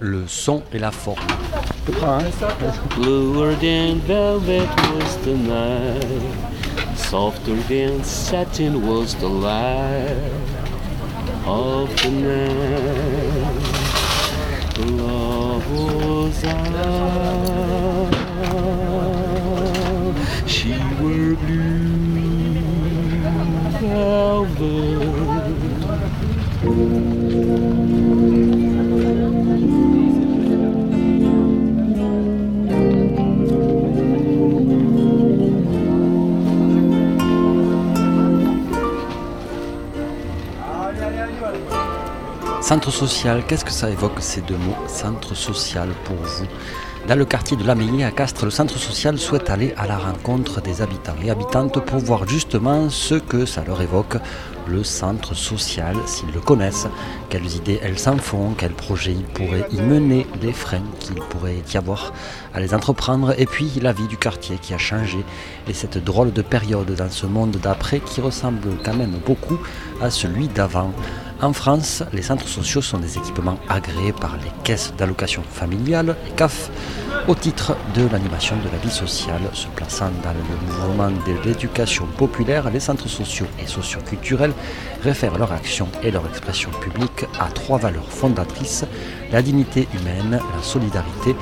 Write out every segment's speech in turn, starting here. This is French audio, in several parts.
le son et la forme. Bluer than velvet was the night, softer than satin was the light of the night. Love was out, she were blue velvet. Centre social, qu'est-ce que ça évoque ces deux mots Centre social pour vous Dans le quartier de l'Ameillé à Castres, le centre social souhaite aller à la rencontre des habitants et habitantes pour voir justement ce que ça leur évoque, le centre social, s'ils le connaissent, quelles idées elles s'en font, quels projets ils pourraient y mener, les freins qu'il pourrait y avoir à les entreprendre, et puis la vie du quartier qui a changé, et cette drôle de période dans ce monde d'après qui ressemble quand même beaucoup à celui d'avant. En France, les centres sociaux sont des équipements agréés par les caisses d'allocation familiale, les CAF, au titre de l'animation de la vie sociale. Se plaçant dans le mouvement de l'éducation populaire, les centres sociaux et socioculturels réfèrent leur action et leur expression publique à trois valeurs fondatrices, la dignité humaine, la solidarité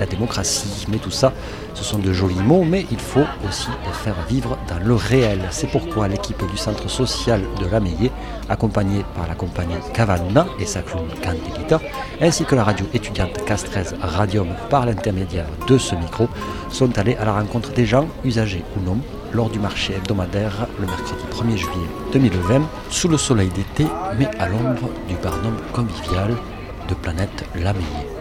la démocratie. Mais tout ça, ce sont de jolis mots, mais il faut aussi les faire vivre dans le réel. C'est pourquoi l'équipe du centre social de l'Ameillé, accompagnée par la compagnie Cavaluna et sa clown Candelita, ainsi que la radio étudiante Castrez Radium par l'intermédiaire de ce micro, sont allés à la rencontre des gens, usagers ou non, lors du marché hebdomadaire le mercredi 1er juillet 2020, sous le soleil d'été, mais à l'ombre du barnum convivial de Planète L'Ameillé.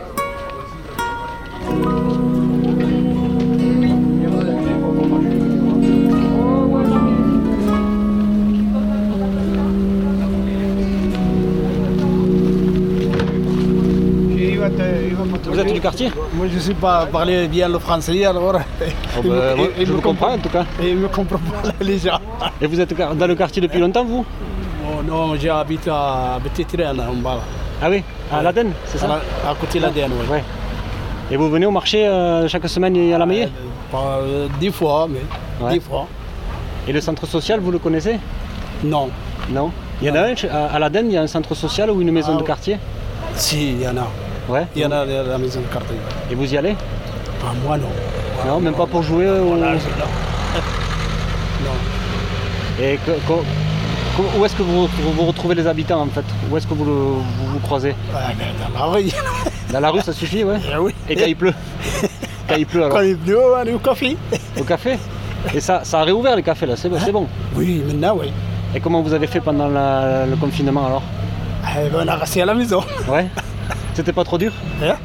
Vous êtes du quartier Moi je ne sais pas parler bien le français alors. Oh, il bah, me- il Je vous comprends en tout cas. Et il ne me comprend pas les gens. Et vous êtes dans le quartier depuis longtemps vous Oh, non, j'habite à Train, en bas. Ah oui À l'Aden, c'est À, ça la- à côté de la DN, oui. Ouais. Et vous venez au marché euh, chaque semaine à la Meillée Pas, euh, dix fois, mais Ouais. dix fois. Et le centre social, vous le connaissez Non. Non Il y en a un à l'Aden, il y a un centre social ou une maison Ah, de quartier Si, il y en a. Ouais. Il y en a à la maison de quartier. Et vous y allez? Ah, moi non. Non, même pas pour jouer au... Voilà, je- non. non. Et que- où est-ce que vous, vous retrouvez les habitants en fait? Où est-ce que vous, le- vous vous croisez? Ah, dans la rue. Dans la rue, ça suffit, ouais Eh oui. Et quand il pleut? Quand il pleut alors Quand il pleut, on est au café. Au café? Et ça, ça a réouvert les cafés là, c'est bon, c'est bon. Oui, maintenant, oui. Et comment vous avez fait pendant la- le confinement alors? Eh ben, on a resté à la maison. Ouais C'était pas trop dur Hein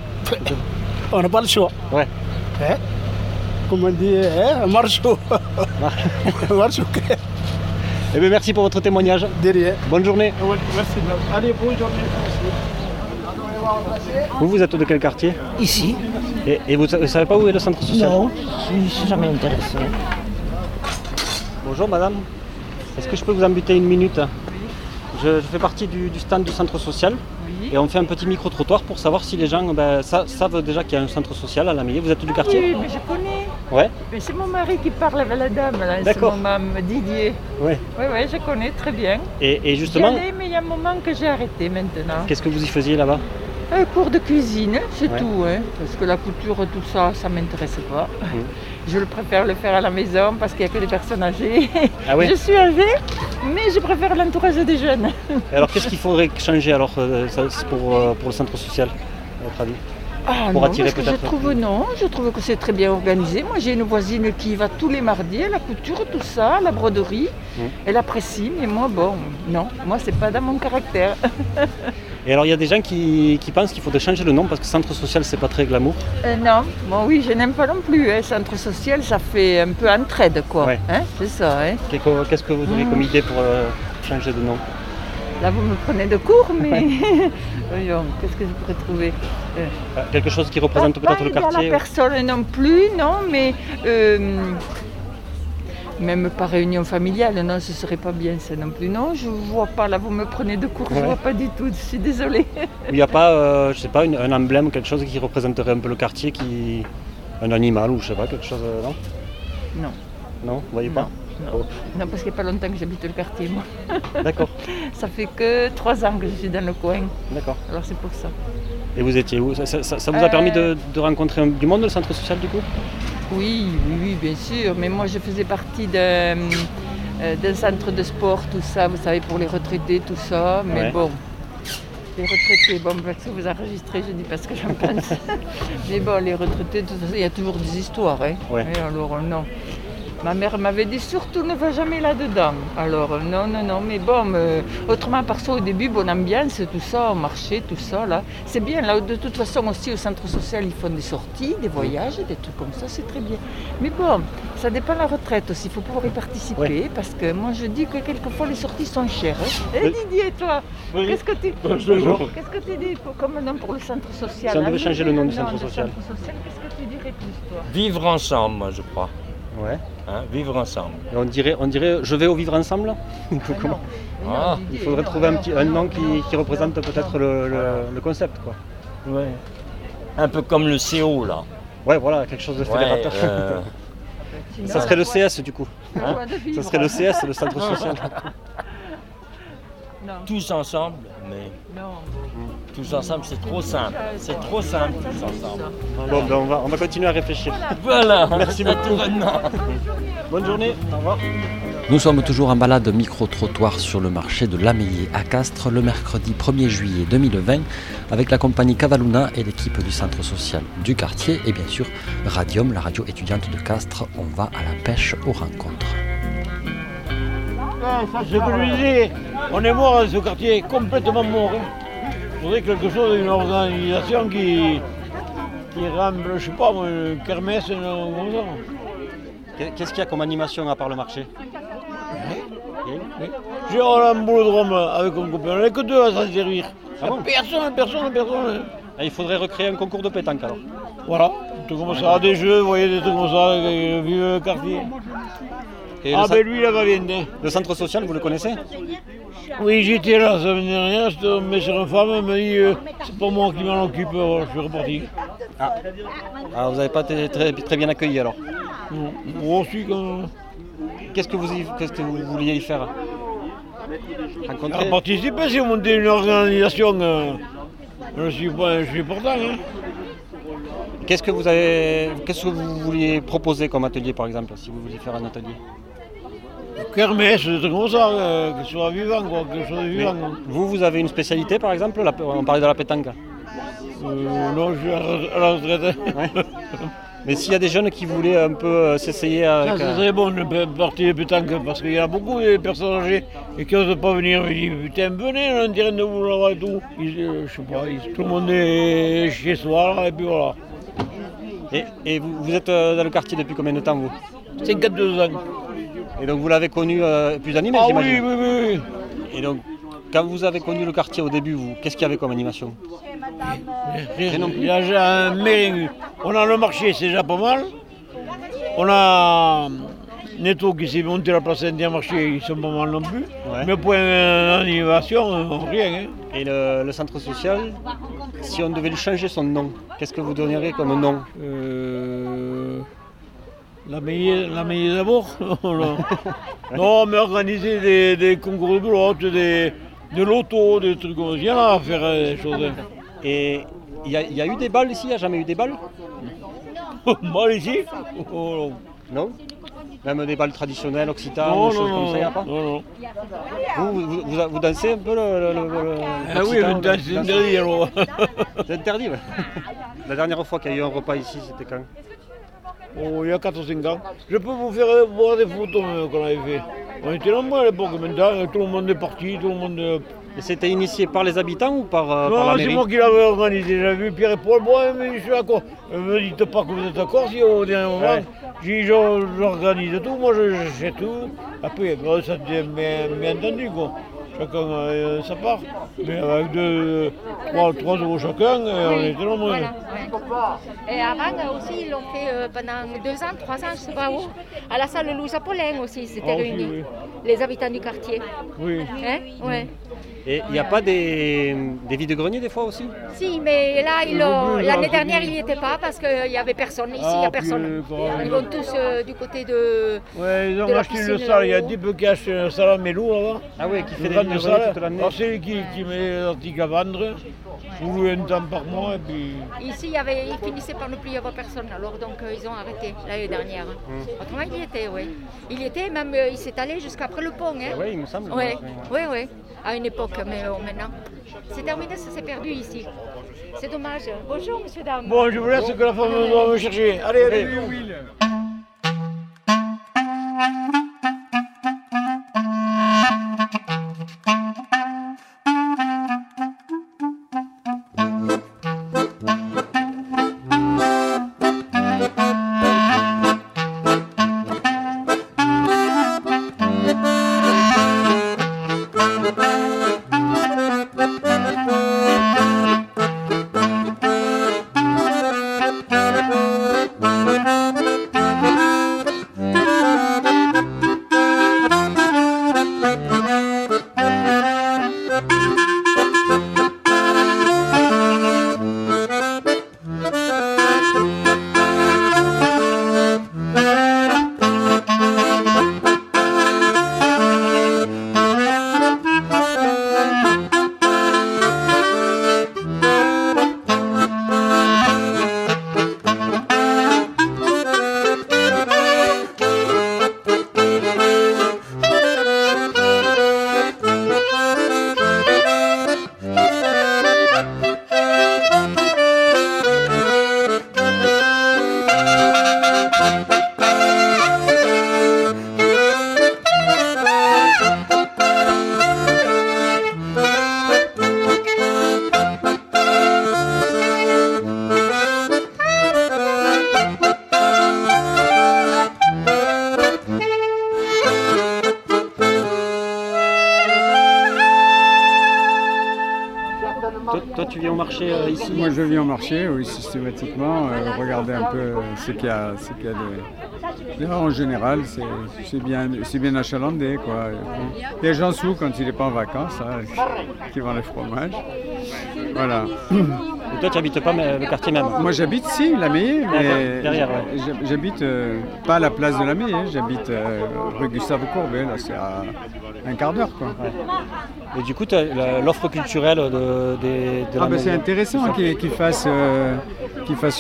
On n'a pas le choix. Ouais. Hein Comme on dit, hein marche au. marche. Eh bien merci pour votre témoignage. Derrière. Bonne journée. Merci. Allez, bonne journée. Vous, vous êtes de quel quartier Ici Et, et vous ne savez pas où est le centre social Non, je ne suis jamais intéressé. Bonjour madame. Est-ce que je peux vous embuter une minute je, je fais partie du, du stand du centre social. Et on fait un petit micro-trottoir pour savoir si les gens ben, sa- savent déjà qu'il y a un centre social à la Vous êtes du quartier Oui, mais je connais. Ouais Mais c'est mon mari qui parle avec la dame, là, c'est mon mam Didier. Ouais. Oui, oui, je connais très bien. Et, et justement, mais il y a un moment que j'ai arrêté maintenant. qu'est-ce que vous y faisiez là-bas Un cours de cuisine, c'est Ouais. tout. Hein, parce que la couture, tout ça, ça ne m'intéresse pas. Mhm. Je le préfère le faire à la maison parce qu'il n'y a que des personnes âgées. Ah ouais Je suis âgée, mais je préfère l'entourage des jeunes. Alors qu'est-ce qu'il faudrait changer alors euh, pour, euh, pour le centre social, à votre avis? Ah Pour non, attirer parce que je trouve non, je trouve que c'est très bien organisé. Moi j'ai une voisine qui va tous les mardis à la couture, tout ça, à la broderie. Elle apprécie, mais moi bon, non, moi c'est pas dans mon caractère. Et alors il y a des gens qui, qui pensent qu'il faudrait changer le nom parce que centre social c'est pas très glamour. Euh, non, bon oui, je n'aime pas non plus. Hein. Centre social, ça fait un peu entraide quoi. Ouais. Hein, c'est ça. Hein. Qu'est- Qu'est-ce que vous avez comme idée pour euh, changer de nom? Là vous me prenez de court, mais voyons, qu'est-ce que je pourrais trouver Euh, Euh, Quelque chose qui représente pas peut-être le quartier la personne non plus, non, mais euh, Même pas réunion familiale, non, ce serait pas bien ça non plus. Non, je vois pas, là vous me prenez de court, je Ouais. vois pas du tout, je suis désolée. Il n'y a pas, euh, je sais pas, une- un emblème, quelque chose qui représenterait un peu le quartier, qui... un animal ou je sais pas, quelque chose, non? Non, Non, vous voyez pas? Non. Non, parce qu'il n'y a pas longtemps que j'habite le quartier, moi. D'accord, Ça fait que trois ans que je suis dans le coin, d'accord. alors c'est pour ça. Et vous étiez où? Ça, ça- ça- ça vous a permis de, Euh. de rencontrer du monde, le centre social, du coup? Oui, oui, oui, bien sûr. Mais moi, je faisais partie d'un euh, d'un centre de sport, tout ça, vous savez, pour les retraités, tout ça. Mais Ouais. bon, les retraités, bon, parce que vous enregistrez, je dis pas ce que j'en pense. mais bon, les retraités, il y a toujours des histoires. Hein. Ouais. Et alors, non. Ma mère m'avait dit surtout ne va jamais là-dedans. Alors non, non, non, mais bon, euh, autrement par ça au début, bonne ambiance, tout ça, au marché, tout ça là. C'est bien, là de toute façon aussi au centre social, ils font des sorties, des voyages, des trucs comme ça, c'est très bien. Mais bon, ça dépend de la retraite aussi, il faut pouvoir y participer, parce que moi je dis que quelquefois les sorties sont chères. hein. Eh Oui. Didier, toi, Oui. qu'est-ce que tu Bonjour. qu'est-ce que tu dis pour, comme nom pour le centre social Si on devait Ah, changer le nom du nom centre social. centre social, qu'est-ce que tu dirais plus toi? Vivre ensemble, moi je crois. Ouais. Hein, vivre ensemble. Et on dirait, on dirait, je vais au vivre ensemble Ah, Ah, Il faudrait non, trouver un, petit, un nom qui, qui représente peut-être le, le- le concept, quoi. Ouais. Un peu comme le CO là. Ouais, voilà, quelque chose de Ouais, fédérateur. euh, Sinon, Ça serait le CS, du coup. Ça serait le CS, le centre social. Non, tous ensemble, mais non. Tous ensemble c'est trop simple. C'est trop simple tous ensemble. Bon, ben on va, on va continuer à réfléchir. Voilà. Merci beaucoup. Bonne journée, au revoir. Nous sommes toujours en balade micro-trottoir sur le marché de l'Ameillé à Castres le mercredi 1er juillet 2020 avec la compagnie Cavaluna et l'équipe du centre social du quartier et bien sûr Radium, la radio étudiante de Castres. On va à la pêche aux rencontres. Que je disais, on est mort dans ce quartier, complètement mort. Hein. Il faudrait quelque chose, une organisation qui, qui ramble, je sais pas, une kermesse. Qu'est-ce qu'il y a comme animation à part le marché? J'ai on a un boulodrome avec un copain, on n'est que deux à s'en servir. Ah bon? Personne, personne, personne. Ah, Il faudrait recréer un concours de pétanque alors. Voilà, trucs comme ça, des jeux, vous voyez, des trucs comme ça, avec le vieux quartier. Et ah ben lui, il va bien. hein. le centre social, vous le connaissez? Oui, j'étais là la semaine dernière, tombé sur une femme, m'a dit, euh, c'est pas moi qui m'en occupe, voilà, je suis reparti. Ah, vous n'avez pas été très, très bien accueilli alors. Non, Moi aussi, quand... Qu'est-ce que vous, y- qu'est-ce que vous vouliez y faire Rencontrer participer, c'est monter une organisation. euh, je suis je suis portant. Hein. Qu'est-ce que vous avez, qu'est-ce que vous vouliez proposer comme atelier par exemple, si vous vouliez faire un atelier Kermesse, des trucs comme ça, euh, que ce soit vivant, quoi, chose de Mais vivant. quoi. Vous, vous avez une spécialité par exemple la- On parlait de la pétanque. Euh, non, je suis à la- à la retraite. Ouais. Mais s'il y a des jeunes qui voulaient un peu euh, s'essayer Ça, avec. c'est euh, très bon, une pe- partie de pétanque, parce qu'il y a beaucoup de personnes âgées et qui n'osent pas venir. Je dis, putain, venez, on dirait de vous là et tout. Ils, euh, je sais pas, ils- tout le monde est chez soi, là, et puis voilà. Et, et vous, vous êtes euh, dans le quartier depuis combien de temps vous? 52 ans. Et donc vous l'avez connu euh, plus animé Ah oui, j'imagine oui, oui, oui. Et donc quand vous avez connu le quartier au début, vous, qu'est-ce qu'il y avait comme animation? Rien non plus. Il y a déjà un mairie. On a le marché, c'est déjà pas mal. On a Netto qui s'est monté à la place Intermarché, ils sont pas mal non plus. Ouais. Mais pour une animation, euh, rien. hein. Et le, le centre social, si on devait lui changer son nom, qu'est-ce que vous donneriez comme nom? Euh, La meilleure, la meilleure d'abord Non. Non, mais organiser des, des concours de belote, des, des lotos, des trucs comme ça. Il y en a à faire des choses. Et il y, y a eu des balles ici Il n'y a jamais eu des balles? Mal ici? Oh, Non Même des balles traditionnelles, occitanes, non. des Non, choses non, comme ça, il n'y a pas? non, non. vous, vous, vous- vous dansez un peu le. le, le- le- Ah oui, mais le- c'est interdit alors. C'est interdit, ouais. La dernière fois qu'il y a eu un repas ici, c'était quand? Oh, il y a 4 ou 5 ans. Je peux vous faire voir des photos euh, qu'on avait fait. On était nombreux à l'époque, maintenant euh, tout le monde est parti, tout le monde. euh, Et c'était initié par les habitants ou par, euh, par Non, c'est moi qui l'avais organisé. J'ai vu Pierre et Paul, bon, mais je suis d'accord. Ne me dites pas que vous êtes d'accord si au dernier moment, Ouais. j'ai dit, j'organise tout, moi je- j'achète tout. Après, ça bien entendu quoi. Chacun a sa part. Mais avec deux, trois, trois euros chacun, euh, on était nombreux. Voilà, ouais. Et avant euh, aussi, ils l'ont fait euh, pendant deux ans, trois ans, je sais pas où. À la salle Louise Apollin aussi, c'était Ah, aussi, réunis. oui. Les habitants du quartier. Oui. Hein ouais. Et il n'y a pas des, des vides-greniers des fois aussi? Si, mais là, ils Le l'année dernière, il n'y était pas parce qu'il n'y avait personne. Ici, il n'y Ah, a personne. puis, euh, Ils vont tous euh, du côté de. Ouais, ils ont de la acheté piscine salle, il y a qui a acheté une salle à Mélou là-bas. Ah oui, qui fait des toute l'année. Alors, c'est lui qui, qui met les articles à vendre. Vous louez un temps par mois et puis. Ici, il, y avait, il finissait par ne plus y avoir personne. Alors, donc, euh, ils ont arrêté l'année dernière. Hum. Autrement, il y était, oui. Il y était, même, euh, il s'est allé jusqu'après le pont. Hein. Oui, il me semble. Oui, ouais. oui, oui, à une époque, mais euh, maintenant. C'est terminé, ça s'est perdu ici. C'est dommage. Bonjour, monsieur, dame. Bon, je vous laisse que la femme doit me chercher. Allez, allez. Au marché euh, ici Moi, je viens au marché, oui, systématiquement, euh, regarder un peu euh, ce qu'il y a, ce y a de... En général, c'est bien, bien achalandé, quoi. Les gens sous quand il n'est pas en vacances, hein, qui vendent le fromage. Voilà. Et toi, tu habites pas mais, le quartier même Moi, j'habite, si, la Meillée, mais D'accord, derrière, ouais. j'habite euh, pas à la place de la Meillée, j'habite euh, rue Gustave Courbet, là, c'est à un quart d'heure, quoi. Et du coup, l'offre culturelle de, des- de la Ah ben c'est intéressant qu'il qu'il fasse, euh,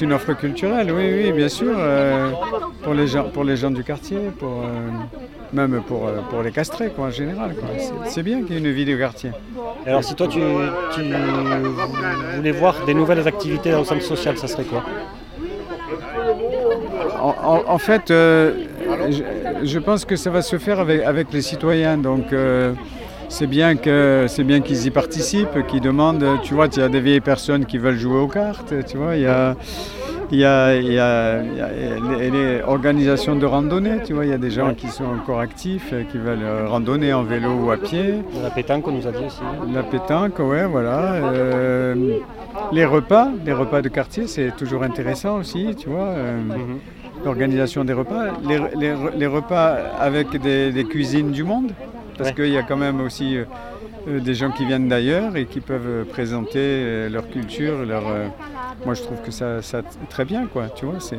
une offre culturelle, oui, oui, bien sûr, pour, les gens, pour les gens du quartier, pour, même pour, euh, pour les castrés quoi, en général. quoi. C'est- bien qu'il y ait une vie de quartier. Alors, si toi, tu, tu voulais voir des nouvelles activités dans le centre social, ça serait quoi? En, en- en fait, euh, je, je pense que ça va se faire avec, avec les citoyens. Donc, euh, c'est bien que c'est bien qu'ils y participent, qu'ils demandent. Tu vois, il y a des vieilles personnes qui veulent jouer aux cartes. Tu vois, il y a il y a, il y a- il y a les, organisations de randonnée. Tu vois, il y a des gens qui sont encore actifs, euh, qui veulent euh, randonner en vélo ou à pied. La pétanque, on nous a dit aussi. La pétanque, ouais, voilà. Euh, les repas, les repas de quartier, c'est toujours intéressant aussi, tu vois. euh, L'organisation des repas, les, les- les repas avec des, des cuisines du monde, parce Ouais. qu'il y a quand même aussi des gens qui viennent d'ailleurs et qui peuvent euh, présenter euh, leur culture, leur. euh, moi, je trouve que ça, ça très bien, quoi. Tu vois, c'est.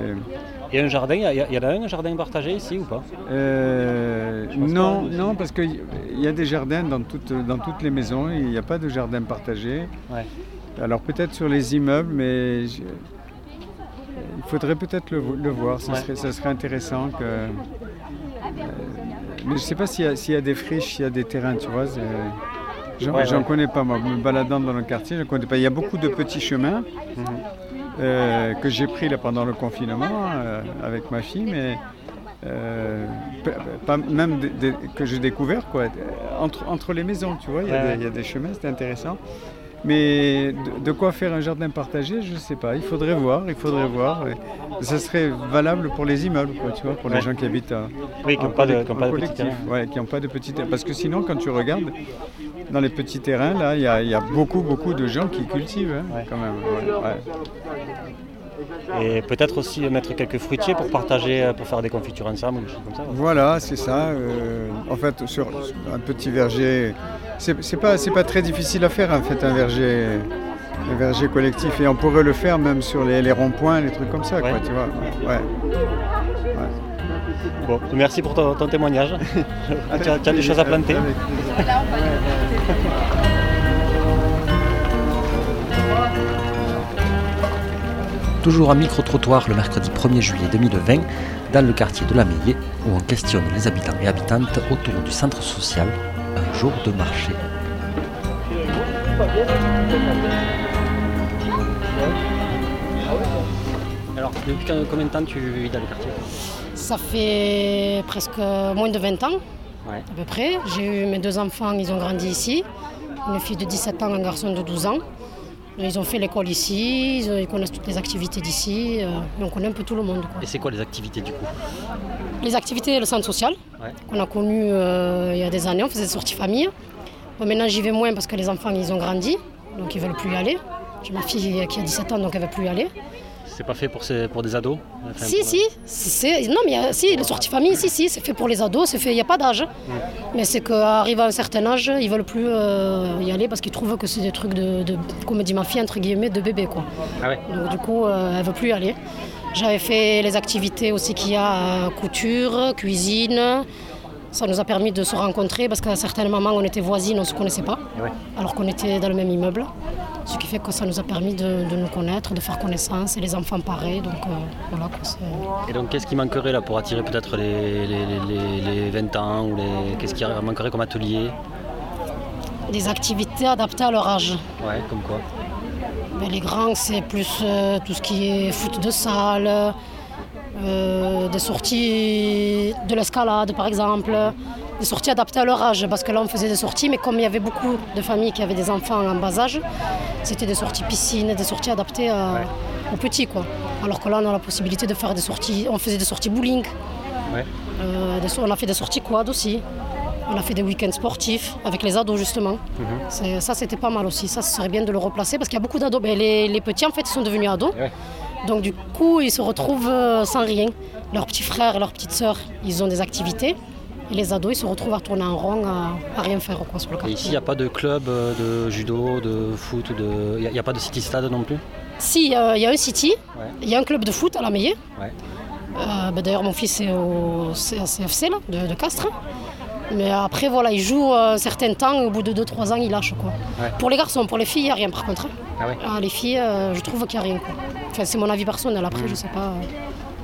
Il y a un jardin, il y, a- en a un jardin partagé ici ou pas? Euh, non, non, parce qu'il y a des jardins dans toutes, dans toutes les maisons, il n'y a pas de jardin partagé. Ouais. Alors peut-être sur les immeubles, mais je- il faudrait peut-être le, vo- le voir, ça, Ouais. serait, ça serait intéressant que... euh, mais je ne sais pas s'il y, a- y a des friches, s'il y a des terrains, tu vois. J'en Ouais, connais pas, moi, me baladant dans le quartier, je ne connais pas. Il y a beaucoup de petits chemins Mhm. euh, que j'ai pris là, pendant le confinement euh, avec ma fille, mais euh, pas, même des- des- que j'ai découvert quoi, entre, entre les maisons, tu vois, il y, a Ouais, des- ouais. il y a des chemins, c'était intéressant. Mais de, de quoi faire un jardin partagé, je ne sais pas. Il faudrait voir, il faudrait voir. Et ça serait valable pour les immeubles, quoi, tu vois, pour les Ouais. gens qui habitent à, Oui, qui en n'ont pas de, qui pas de. Ouais, n'ont pas de petits terrains. Parce que sinon, quand tu regardes, dans les petits terrains, là, il y, a- il y a beaucoup, beaucoup de gens qui cultivent, hein, quand même. ouais. Et peut-être aussi mettre quelques fruitiers pour partager, euh, pour faire des confitures ensemble, ou des choses comme ça. Voilà, c'est ça. euh, en fait, sur un petit verger, c'est pas, c'est pas très difficile à faire, en fait, un verger, un verger collectif. Et on pourrait le faire même sur les, les ronds-points, les trucs comme ça, quoi, tu vois. Ouais. Bon, merci pour ton, ton témoignage. Tu, as, tu as des choses à planter Toujours un micro-trottoir le mercredi 1er juillet 2020 dans le quartier de la Meillée où on questionne les habitants et habitantes autour du centre social un jour de marché. Alors, depuis combien de temps tu vis dans le quartier? Ça fait presque moins de 20 ans, Ouais. à peu près. J'ai eu mes deux enfants, ils ont grandi ici. Une fille de 17 ans, un garçon de 12 ans. Ils ont fait l'école ici, ils, ils connaissent toutes les activités d'ici. euh, on connaît un peu tout le monde. quoi. Et c'est quoi les activités du coup? Les activités, le centre social, Ouais. qu'on a connu euh, il y a des années, on faisait des sorties famille. Bon, maintenant j'y vais moins parce que les enfants ils ont grandi, donc ils ne veulent plus y aller. J'ai ma fille qui a 17 ans, donc elle ne veut plus y aller. C'est pas fait pour, ces- pour des ados Enfin, Si, pour- si, c'est, non, mais a- si, les sorties famille, si, si, c'est fait pour les ados, c'est fait, il n'y a pas d'âge. Mais c'est qu'arrivé à un certain âge, ils veulent plus euh, y aller parce qu'ils trouvent que c'est des trucs de, de, comme dit ma fille, entre guillemets, de bébé, quoi. Ah ouais Donc du coup, euh, elle veut plus y aller. J'avais fait les activités aussi qu'il y a, euh, couture, cuisine. Ça nous a permis de se rencontrer parce qu'à certains moments, on était voisines, on ne se connaissait pas, Ouais. alors qu'on était dans le même immeuble. Ce qui fait que ça nous a permis de, de nous connaître, de faire connaissance, et les enfants pareil. Donc euh, voilà, Et donc, qu'est-ce qui manquerait là pour attirer peut-être les, les, les- les- les 20 ans ou les... Qu'est-ce qui manquerait comme atelier? Des activités adaptées à leur âge. Ouais, comme quoi? Ben, les grands, c'est plus euh, tout ce qui est foot de salle, euh, des sorties de l'escalade par exemple, des sorties adaptées à leur âge. Parce que là, on faisait des sorties, mais comme il y avait beaucoup de familles qui avaient des enfants en bas âge, c'était des sorties piscine, des sorties adaptées à- aux petits. Quoi. Alors que là, on a la possibilité de faire des sorties, on faisait des sorties bowling, Ouais. euh, on a fait des sorties quad aussi. On a fait des week-ends sportifs avec les ados justement. C'est- Ça c'était pas mal aussi. Ça ce serait bien de le replacer parce qu'il y a beaucoup d'ados. Ben, les, les petits en fait ils sont devenus ados. Ouais. Donc du coup ils se retrouvent euh, sans rien. Leurs petits frères et leurs petites sœurs ils ont des activités. Et les ados ils se retrouvent à tourner en rond, à, à rien faire quoi, sur le Et quartier. ici, il n'y a pas de club euh, de judo, de foot, de... il n'y a, pas de city stade non plus? Si, euh, il y a un city, Ouais. il y a un club de foot à la Meillée. Ouais. Euh, ben, D'ailleurs, mon fils est au CFC là, de, de Castres. Mais après, voilà, il joue un certain temps, et au bout de 2-3 ans, il lâche. Quoi. Ouais. Pour les garçons, pour les filles, il n'y a rien par contre. Ah ouais Ah, les filles, euh, je trouve qu'il n'y a rien. Quoi. Enfin, c'est mon avis personnel, après, je sais pas. euh,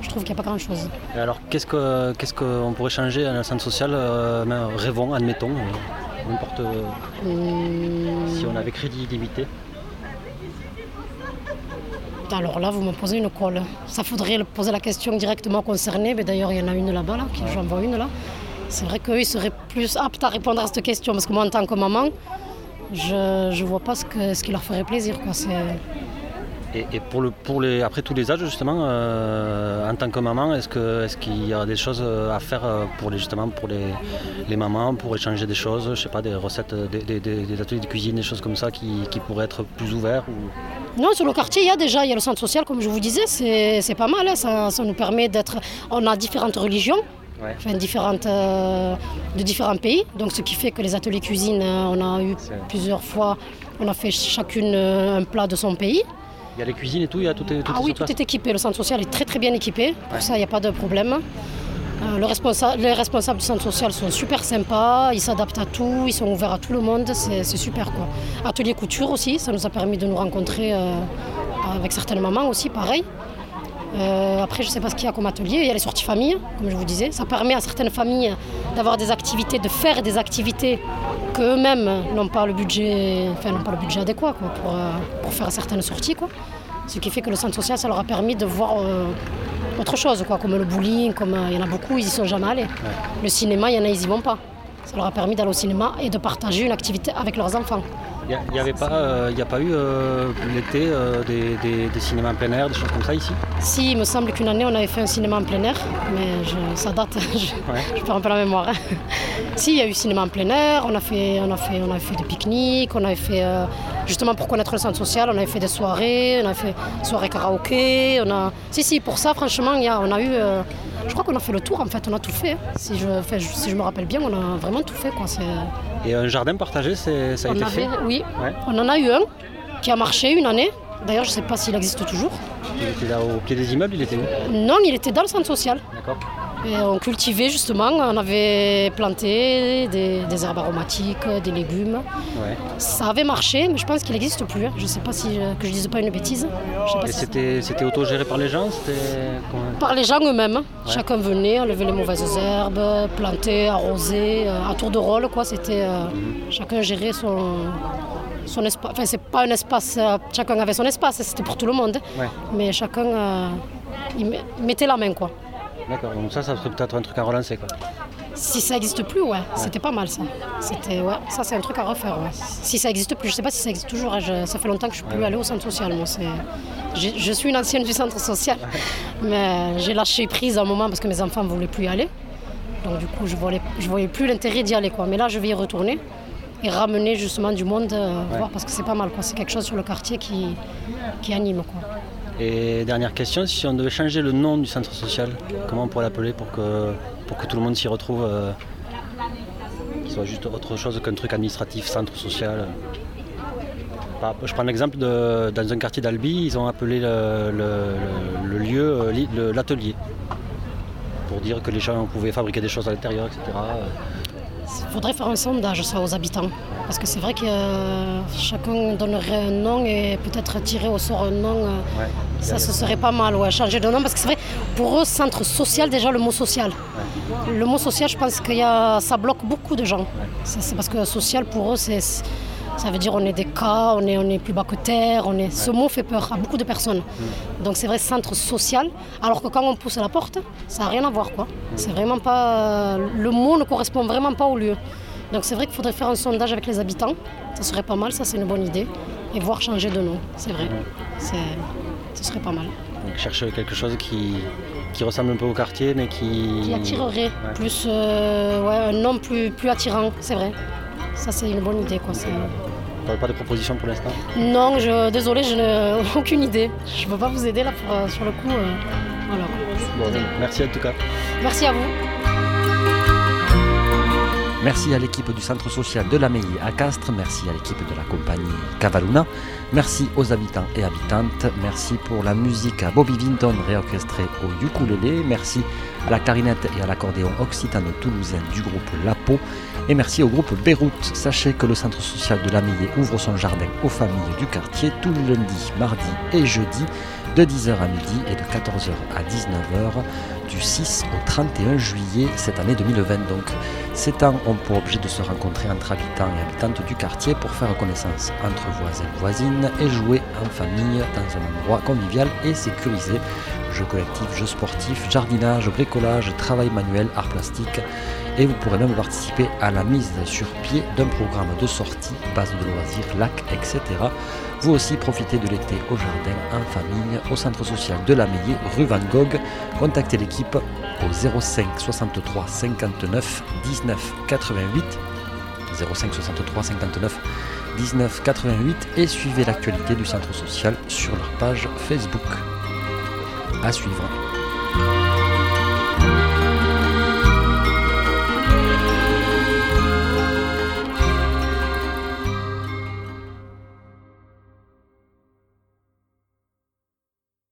je trouve qu'il n'y a pas grand-chose. Et alors, qu'est-ce qu'on pourrait changer à le centre social euh, Rêvons, admettons, euh, n'importe Hum, si on avait crédit illimité. Alors là, vous me posez une colle. Ça faudrait poser la question directement concernée. Mais d'ailleurs, il y en a une là-bas, là, qui j'en vois une là. C'est vrai qu'eux, ils seraient plus aptes à répondre à cette question. Parce que moi, en tant que maman, je ne vois pas ce, que, ce qui leur ferait plaisir. Quoi. C'est- Et, et pour le, pour les, après tous les âges, justement, euh, en tant que maman, est-ce qu'il y a des choses à faire euh, pour les, justement, pour les, les mamans, pour échanger des choses, je sais pas, des recettes, des, des- des- des ateliers de cuisine, des choses comme ça qui, qui pourraient être plus ouverts ou... Non, sur le quartier, il y a déjà il y a le centre social, comme je vous disais, c'est pas mal. hein. Ça, ça nous permet d'être. On a différentes religions, Ouais. enfin, différentes, euh, de différents pays. Donc, ce qui fait que les ateliers cuisine, euh, on a eu plusieurs fois, on a fait chacune euh, un plat de son pays. Il y a les cuisines et tout, il y a tout est, tout Ah est oui, tout est équipé. Le centre social est très très bien équipé. Pour Ouais. ça, il n'y a pas de problème. Euh, le responsa- les responsables du centre social sont super sympas, ils s'adaptent à tout, ils sont ouverts à tout le monde, c'est c'est super quoi. Atelier couture aussi, ça nous a permis de nous rencontrer euh, avec certaines mamans aussi, pareil. Euh, après, je ne sais pas ce qu'il y a comme atelier, il y a les sorties famille, comme je vous disais. Ça permet à certaines familles d'avoir des activités, de faire des activités qu'eux-mêmes n'ont pas le budget, enfin, n'ont pas le budget adéquat quoi, pour, euh, pour faire certaines sorties. Quoi. Ce qui fait que le centre social, ça leur a permis de voir euh, autre chose, quoi, comme le bowling, comme euh, il y en a beaucoup, ils y sont jamais allés. Le cinéma, il y en a, ils y vont pas. Ça leur a permis d'aller au cinéma et de partager une activité avec leurs enfants. Il n'y avait pas, euh, y a pas eu euh, l'été euh, des, des- des cinémas en plein air, des choses comme ça ici? Si, il me semble qu'une année, on avait fait un cinéma en plein air, mais je- ça date, je, je perds un peu la mémoire. hein. si, il y a eu cinéma en plein air, on a fait, on a fait, on a fait des pique-niques, on avait fait, justement pour connaître le centre social, on avait fait des soirées, on a fait soirées karaoké, on a... Si, si, pour ça, franchement, il y a, on a eu... je crois qu'on a fait le tour, en fait, on a tout fait. hein. Si je, enfin, je- si je me rappelle bien, on a vraiment tout fait, quoi. Et un jardin partagé, ça a on été avait- fait Oui, Ouais. on en a eu un qui a marché une année. D'ailleurs, je ne sais pas s'il existe toujours. Il était là au pied des immeubles, il était où? Non, il était dans le centre social. D'accord. Et on cultivait justement, on avait planté des, des herbes aromatiques, des légumes. Ouais. Ça avait marché, mais je pense qu'il n'existe plus. hein. Je ne sais pas si euh, que je dise pas une bêtise. Je sais pas Et si- c'était c'était autogéré par les gens Par les gens eux-mêmes. hein. Ouais. Chacun venait, enlevait les mauvaises herbes, plantait, arrosait, euh, à tour de rôle quoi. C'était euh, chacun gérait son son espace. Enfin, c'est pas un espace. euh, chacun avait son espace. C'était pour tout le monde. Ouais. Mais chacun euh, il mettait la main quoi. D'accord, donc ça, ça serait peut-être un truc à relancer quoi. Si ça n'existe plus, ouais, c'était pas mal ça. C'était ouais, ça c'est un truc à refaire. Ouais. Si ça n'existe plus, je sais pas si ça existe toujours. hein, je- ça fait longtemps que je suis plus allée au centre social. Moi, c'est, j'ai- je suis une ancienne du centre social, mais j'ai lâché prise à un moment parce que mes enfants ne voulaient plus y aller. Donc du coup, je voyais, je voyais plus l'intérêt d'y aller quoi. Mais là, je vais y retourner et ramener justement du monde euh, voir parce que c'est pas mal quoi. C'est quelque chose sur le quartier qui, qui anime quoi. Et dernière question, si on devait changer le nom du centre social, comment on pourrait l'appeler pour que, pour que tout le monde s'y retrouve euh, Qu'il soit juste autre chose qu'un truc administratif, centre social Par- Je prends l'exemple de dans un quartier d'Albi, ils ont appelé le, lieu euh, l'atelier. Pour dire que les gens pouvaient fabriquer des choses à l'intérieur, etc. Il faudrait faire un sondage ça aux habitants. Parce que c'est vrai que euh, chacun donnerait un nom et peut-être tirer au sort un nom. euh, Ouais. Ça, ce serait pas mal, ouais, changer de nom. Parce que c'est vrai, pour eux, centre social, déjà le mot social. Le mot social, je pense que ça bloque beaucoup de gens. C'est parce que social, pour eux, c'est, ça veut dire on est des cas, on est, on est plus bas que terre. On est... Ce mot fait peur à beaucoup de personnes. Donc c'est vrai, centre social. Alors que quand on pousse à la porte, ça n'a rien à voir. quoi. C'est vraiment pas. Le mot ne correspond vraiment pas au lieu. Donc c'est vrai qu'il faudrait faire un sondage avec les habitants. Ça serait pas mal, ça c'est une bonne idée. Et voir changer de nom, c'est vrai. C'est... Ce serait pas mal. Donc chercher quelque chose qui, qui ressemble un peu au quartier, mais qui... Qui attirerait Ouais. plus, euh, ouais, un nom plus, plus attirant, c'est vrai. Ça c'est une bonne idée. Quoi. C'est- Pas, pas de proposition pour l'instant Non, je, désolé, je n'ai aucune idée. Je ne peux pas vous aider là pour, euh, sur le coup. euh, voilà. Bon, merci en tout cas. Merci à vous. Merci à l'équipe du centre social de la à Castres, merci à l'équipe de la compagnie Cavaluna, merci aux habitants et habitantes, merci pour la musique à Bobby Vinton réorchestrée au ukulélé, merci à la clarinette et à l'accordéon occitano-toulousain du groupe Lapo, et merci au groupe Beyrouth. Sachez que le centre social de la ouvre son jardin aux familles du quartier tous les lundis, mardis et jeudis de 10h à midi et de 14h à 19h du 6 au 31 juillet cette année 2020 donc. Ces temps ont pour objet de se rencontrer entre habitants et habitantes du quartier pour faire connaissance entre voisins et voisines et jouer en famille dans un endroit convivial et sécurisé. Jeux collectifs, jeux sportifs, jardinage, bricolage, travail manuel, art plastique. Et vous pourrez même participer à la mise sur pied d'un programme de sortie, base de loisirs, lacs, etc. Vous aussi profitez de l'été au jardin, en famille, au centre social de la Meillie, rue Van Gogh. Contactez l'équipe au 05 63 59 19 88 05 63 59 19 88 et suivez l'actualité du centre social sur leur page Facebook. À suivre.